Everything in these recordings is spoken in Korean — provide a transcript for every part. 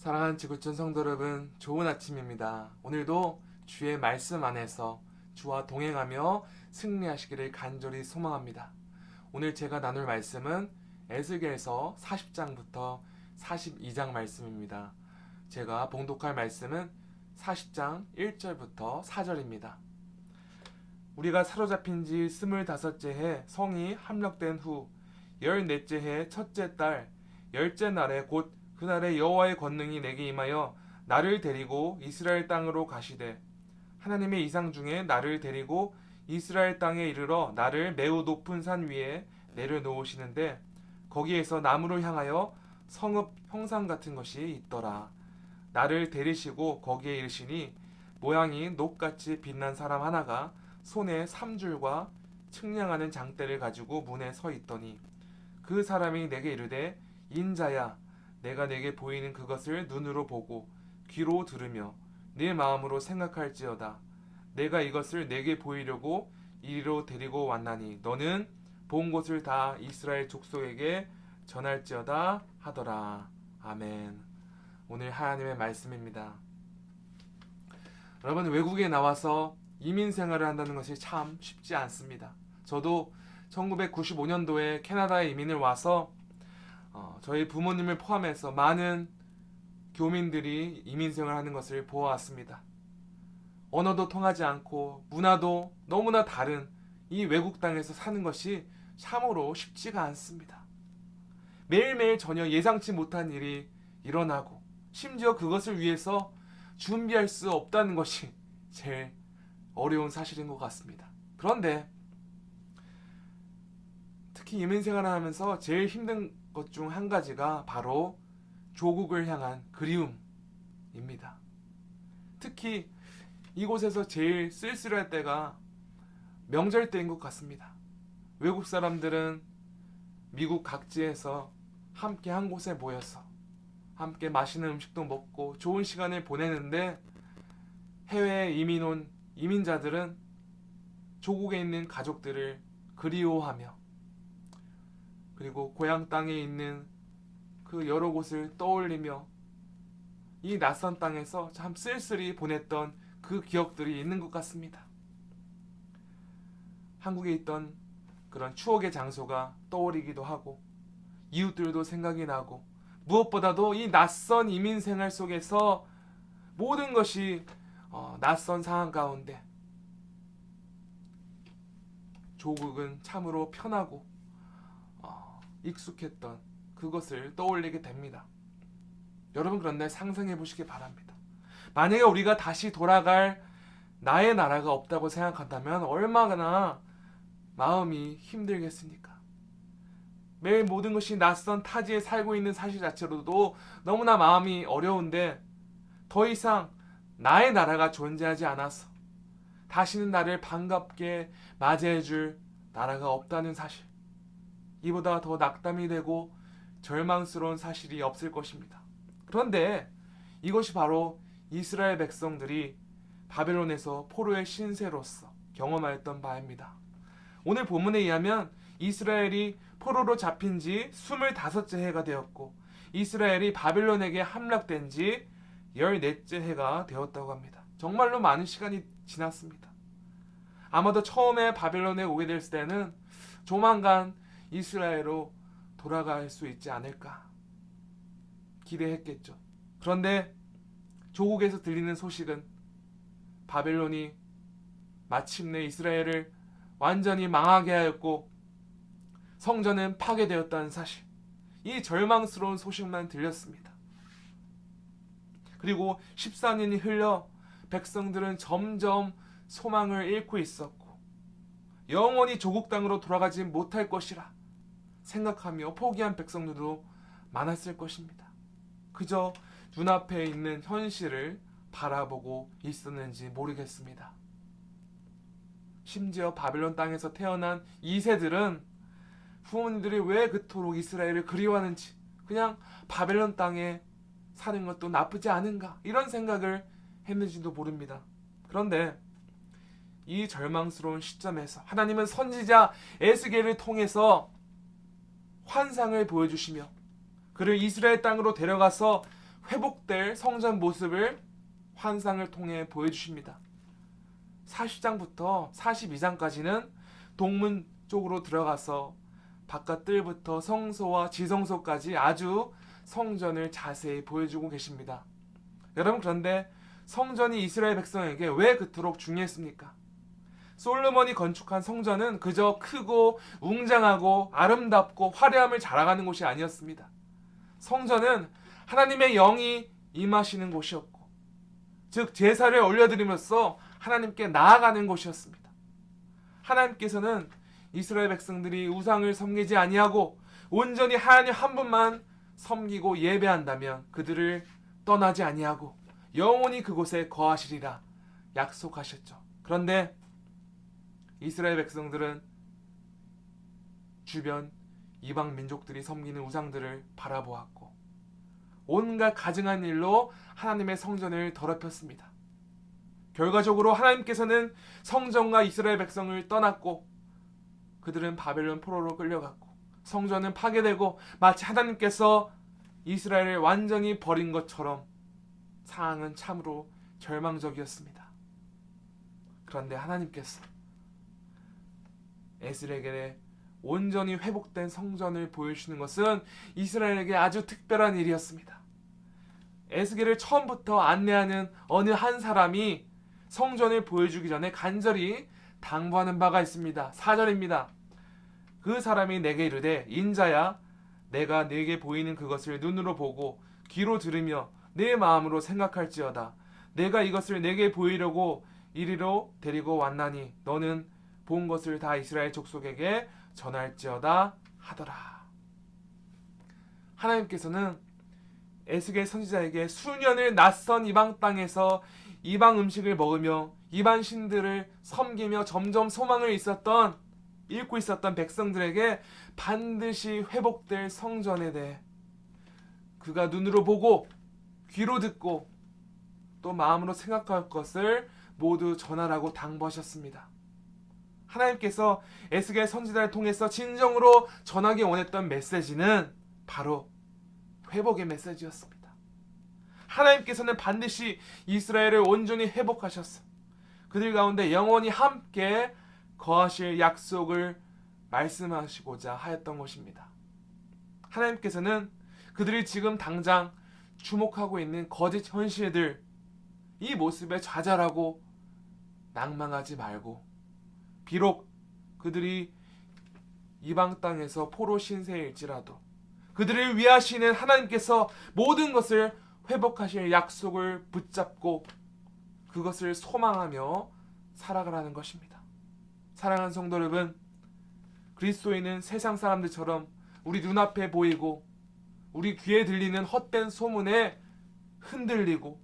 사랑하는 지구촌 성도 여러분, 좋은 아침입니다. 오늘도 주의 말씀 안에서 주와 동행하며 승리하시기를 간절히 소망합니다. 오늘 제가 나눌 말씀은 에스겔서 40장부터 42장 말씀입니다. 제가 봉독할 말씀은 40장 1절부터 4절입니다. 우리가 사로잡힌 지 스물다섯째 해 성이 함락된 후 열넷째 해 첫째 달 열째 날에 곧 그날에 여호와의 권능이 내게 임하여 나를 데리고 이스라엘 땅으로 가시되 하나님의 이상 중에 나를 데리고 이스라엘 땅에 이르러 나를 매우 높은 산 위에 내려놓으시는데 거기에서 나무를 향하여 성읍 형상 같은 것이 있더라. 나를 데리시고 거기에 이르시니 모양이 녹같이 빛난 사람 하나가 손에 삼줄과 측량하는 장대를 가지고 문에 서 있더니 그 사람이 내게 이르되 인자야 내가 내게 보이는 그것을 눈으로 보고 귀로 들으며 내 마음으로 생각할지어다. 내가 이것을 내게 보이려고 이리로 데리고 왔나니 너는 본 곳을 다 이스라엘 족속에게 전할지어다 하더라. 아멘. 오늘 하나님의 말씀입니다. 여러분 외국에 나와서 이민 생활을 한다는 것이 참 쉽지 않습니다. 저도 1995년도에 캐나다에 이민을 와서 어, 저희 부모님을 포함해서 많은 교민들이 이민 생활 하는 것을 보아왔습니다. 언어도 통하지 않고 문화도 너무나 다른 이 외국 땅에서 사는 것이 참으로 쉽지가 않습니다. 매일매일 전혀 예상치 못한 일이 일어나고 심지어 그것을 위해서 준비할 수 없다는 것이 제일 어려운 사실인 것 같습니다. 그런데 특히 이민 생활을 하면서 제일 힘든 것 중 한 가지가 바로 조국을 향한 그리움입니다. 특히 이곳에서 제일 쓸쓸할 때가 명절 때인 것 같습니다. 외국 사람들은 미국 각지에서 함께 한 곳에 모여서 함께 맛있는 음식도 먹고 좋은 시간을 보내는데 해외에 이민 온 이민자들은 조국에 있는 가족들을 그리워하며 그리고 고향 땅에 있는 그 여러 곳을 떠올리며 이 낯선 땅에서 참 쓸쓸히 보냈던 그 기억들이 있는 것 같습니다. 한국에 있던 그런 추억의 장소가 떠오르기도 하고 이웃들도 생각이 나고 무엇보다도 이 낯선 이민 생활 속에서 모든 것이 어, 낯선 상황 가운데 조국은 참으로 편하고 어, 익숙했던 그것을 떠올리게 됩니다. 여러분 그런데 상상해 보시기 바랍니다. 만약에 우리가 다시 돌아갈 나의 나라가 없다고 생각한다면 얼마나 마음이 힘들겠습니까? 매일 모든 것이 낯선 타지에 살고 있는 사실 자체로도 너무나 마음이 어려운데 더 이상 나의 나라가 존재하지 않아서 다시는 나를 반갑게 맞이해 줄 나라가 없다는 사실. 이보다 더 낙담이 되고 절망스러운 사실이 없을 것입니다. 그런데 이것이 바로 이스라엘 백성들이 바벨론에서 포로의 신세로서 경험하였던 바입니다. 오늘 본문에 의하면 이스라엘이 포로로 잡힌 지 25째 해가 되었고 이스라엘이 바벨론에게 함락된 지 14째 해가 되었다고 합니다. 정말로 많은 시간이 지났습니다. 아마도 처음에 바벨론에 오게 됐을 때는 조만간 이스라엘로 돌아갈 수 있지 않을까 기대했겠죠. 그런데 조국에서 들리는 소식은 바벨론이 마침내 이스라엘을 완전히 망하게 하였고 성전은 파괴되었다는 사실. 이 절망스러운 소식만 들렸습니다. 그리고 14년이 흘려 백성들은 점점 소망을 잃고 있었고 영원히 조국 땅으로 돌아가지 못할 것이라 생각하며 포기한 백성들도 많았을 것입니다. 그저 눈앞에 있는 현실을 바라보고 있었는지 모르겠습니다. 심지어 바벨론 땅에서 태어난 2세들은 부모님들이 왜 그토록 이스라엘을 그리워하는지 그냥 바벨론 땅에 사는 것도 나쁘지 않은가 이런 생각을 했는지도 모릅니다. 그런데 이 절망스러운 시점에서 하나님은 선지자 에스겔을 통해서 환상을 보여주시며 그를 이스라엘 땅으로 데려가서 회복될 성전 모습을 환상을 통해 보여주십니다. 40장부터 42장까지는 동문 쪽으로 들어가서 바깥 뜰부터 성소와 지성소까지 아주 성전을 자세히 보여주고 계십니다. 여러분 그런데 성전이 이스라엘 백성에게 왜 그토록 중요했습니까? 솔로몬이 건축한 성전은 그저 크고 웅장하고 아름답고 화려함을 자랑하는 곳이 아니었습니다. 성전은 하나님의 영이 임하시는 곳이었고, 즉 제사를 올려드리면서 하나님께 나아가는 곳이었습니다. 하나님께서는 이스라엘 백성들이 우상을 섬기지 아니하고 온전히 하나님 한 분만 섬기고 예배한다면 그들을 떠나지 아니하고 영원히 그곳에 거하시리라 약속하셨죠. 그런데 이스라엘 백성들은 주변 이방 민족들이 섬기는 우상들을 바라보았고 온갖 가증한 일로 하나님의 성전을 더럽혔습니다. 결과적으로 하나님께서는 성전과 이스라엘 백성을 떠났고 그들은 바벨론 포로로 끌려갔고 성전은 파괴되고 마치 하나님께서 이스라엘을 완전히 버린 것처럼 상황은 참으로 절망적이었습니다. 그런데 하나님께서 에스겔에 온전히 회복된 성전을 보여주시는 것은 이스라엘에게 아주 특별한 일이었습니다. 에스겔을 처음부터 안내하는 어느 한 사람이 성전을 보여주기 전에 간절히 당부하는 바가 있습니다. 4절입니다. 그 사람이 내게 이르되 인자야 내가 내게 보이는 그것을 눈으로 보고 귀로 들으며 내 마음으로 생각할지어다. 내가 이것을 내게 보이려고 이리로 데리고 왔나니 너는 본 것을 다 이스라엘 족속에게 전할지어다 하더라. 하나님께서는 에스겔 선지자에게 수년을 낯선 이방 땅에서 이방 음식을 먹으며 이방 신들을 섬기며 점점 소망을 있었던 잃고 있었던 백성들에게 반드시 회복될 성전에 대해 그가 눈으로 보고 귀로 듣고 또 마음으로 생각할 것을 모두 전하라고 당부하셨습니다. 하나님께서 에스겔 선지자를 통해서 진정으로 전하기 원했던 메시지는 바로 회복의 메시지였습니다. 하나님께서는 반드시 이스라엘을 온전히 회복하셨어. 그들 가운데 영원히 함께 거하실 약속을 말씀하시고자 하였던 것입니다. 하나님께서는 그들이 지금 당장 주목하고 있는 거짓 현실들 이 모습에 좌절하고 낭망하지 말고 비록 그들이 이방 땅에서 포로 신세일지라도 그들을 위하시는 하나님께서 모든 것을 회복하실 약속을 붙잡고 그것을 소망하며 살아가라는 것입니다. 사랑하는 성도 여러분, 그리스도인은 세상 사람들처럼 우리 눈앞에 보이고 우리 귀에 들리는 헛된 소문에 흔들리고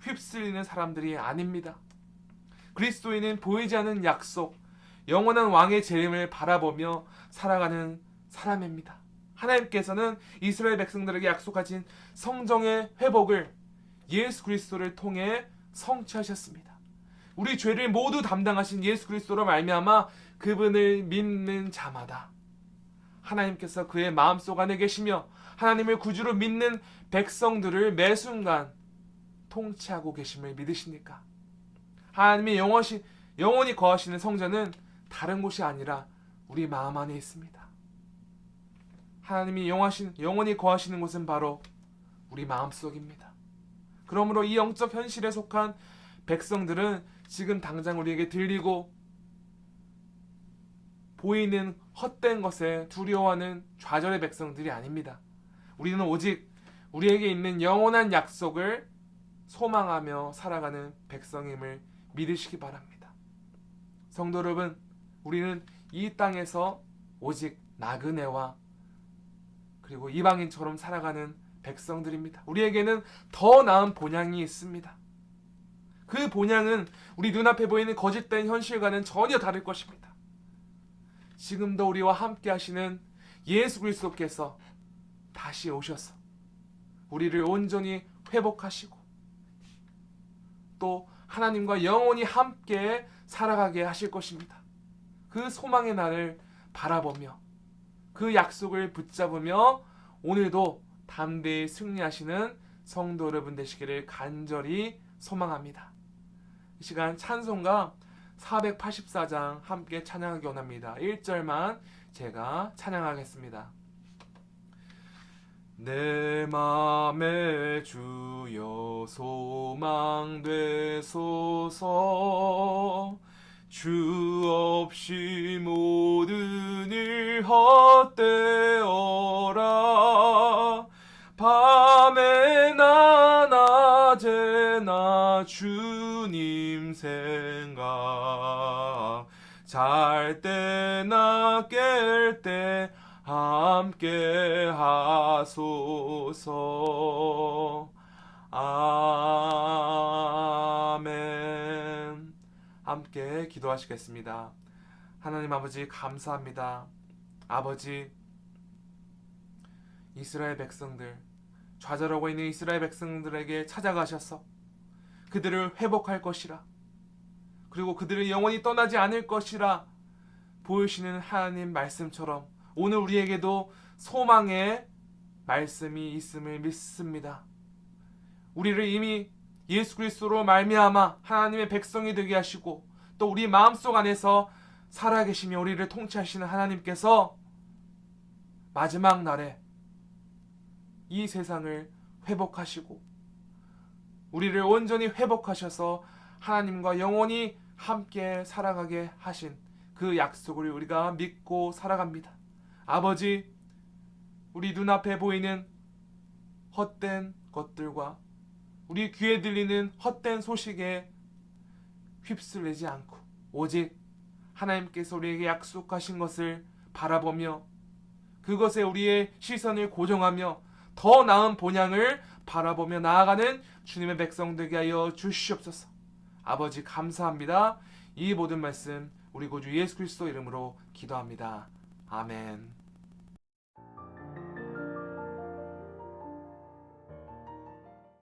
휩쓸리는 사람들이 아닙니다. 그리스도인은 보이지 않는 약속, 영원한 왕의 재림을 바라보며 살아가는 사람입니다. 하나님께서는 이스라엘 백성들에게 약속하신 성정의 회복을 예수 그리스도를 통해 성취하셨습니다. 우리 죄를 모두 담당하신 예수 그리스도로 말미암아 그분을 믿는 자마다 하나님께서 그의 마음속 안에 계시며 하나님을 구주로 믿는 백성들을 매 순간 통치하고 계심을 믿으십니까? 하나님이 영원히, 영원히 거하시는 성전은 다른 곳이 아니라 우리 마음 안에 있습니다. 하나님이 영하신, 영원히 거하시는 곳은 바로 우리 마음 속입니다. 그러므로 이 영적 현실에 속한 백성들은 지금 당장 우리에게 들리고 보이는 헛된 것에 두려워하는 좌절의 백성들이 아닙니다. 우리는 오직 우리에게 있는 영원한 약속을 소망하며 살아가는 백성임을 믿으시기 바랍니다. 성도 여러분, 우리는 이 땅에서 오직 나그네와 그리고 이방인처럼 살아가는 백성들입니다. 우리에게는 더 나은 본향이 있습니다. 그 본향은 우리 눈앞에 보이는 거짓된 현실과는 전혀 다를 것입니다. 지금도 우리와 함께 하시는 예수 그리스도께서 다시 오셔서 우리를 온전히 회복하시고 또 하나님과 영원히 함께 살아가게 하실 것입니다. 그 소망의 날을 바라보며 그 약속을 붙잡으며 오늘도 담대히 승리하시는 성도 여러분 되시기를 간절히 소망합니다. 이 시간 찬송가 484장 함께 찬양하기 원합니다. 1절만 제가 찬양하겠습니다. 내 맘에 주여 소망 되소서. 주 없이 모든 일 헛되어라. 밤에 나 낮에 나 주님 생각. 잘 때나 깰때 함께 하소서. 아멘. 함께 기도하시겠습니다. 하나님 아버지 감사합니다. 아버지 이스라엘 백성들 좌절하고 있는 이스라엘 백성들에게 찾아가셔서 그들을 회복할 것이라 그리고 그들의 영원히 떠나지 않을 것이라 보여주시는 하나님 말씀처럼 오늘 우리에게도 소망의 말씀이 있음을 믿습니다. 우리를 이미 예수 그리스도로 말미암아 하나님의 백성이 되게 하시고 또 우리 마음속 안에서 살아계시며 우리를 통치하시는 하나님께서 마지막 날에 이 세상을 회복하시고 우리를 온전히 회복하셔서 하나님과 영원히 함께 살아가게 하신 그 약속을 우리가 믿고 살아갑니다. 아버지, 우리 눈앞에 보이는 헛된 것들과 우리 귀에 들리는 헛된 소식에 휩쓸리지 않고 오직 하나님께서 우리에게 약속하신 것을 바라보며 그것에 우리의 시선을 고정하며 더 나은 본향을 바라보며 나아가는 주님의 백성 되게 하여 주시옵소서. 아버지 감사합니다. 이 모든 말씀 우리 구주 예수 그리스도 이름으로 기도합니다. 아멘.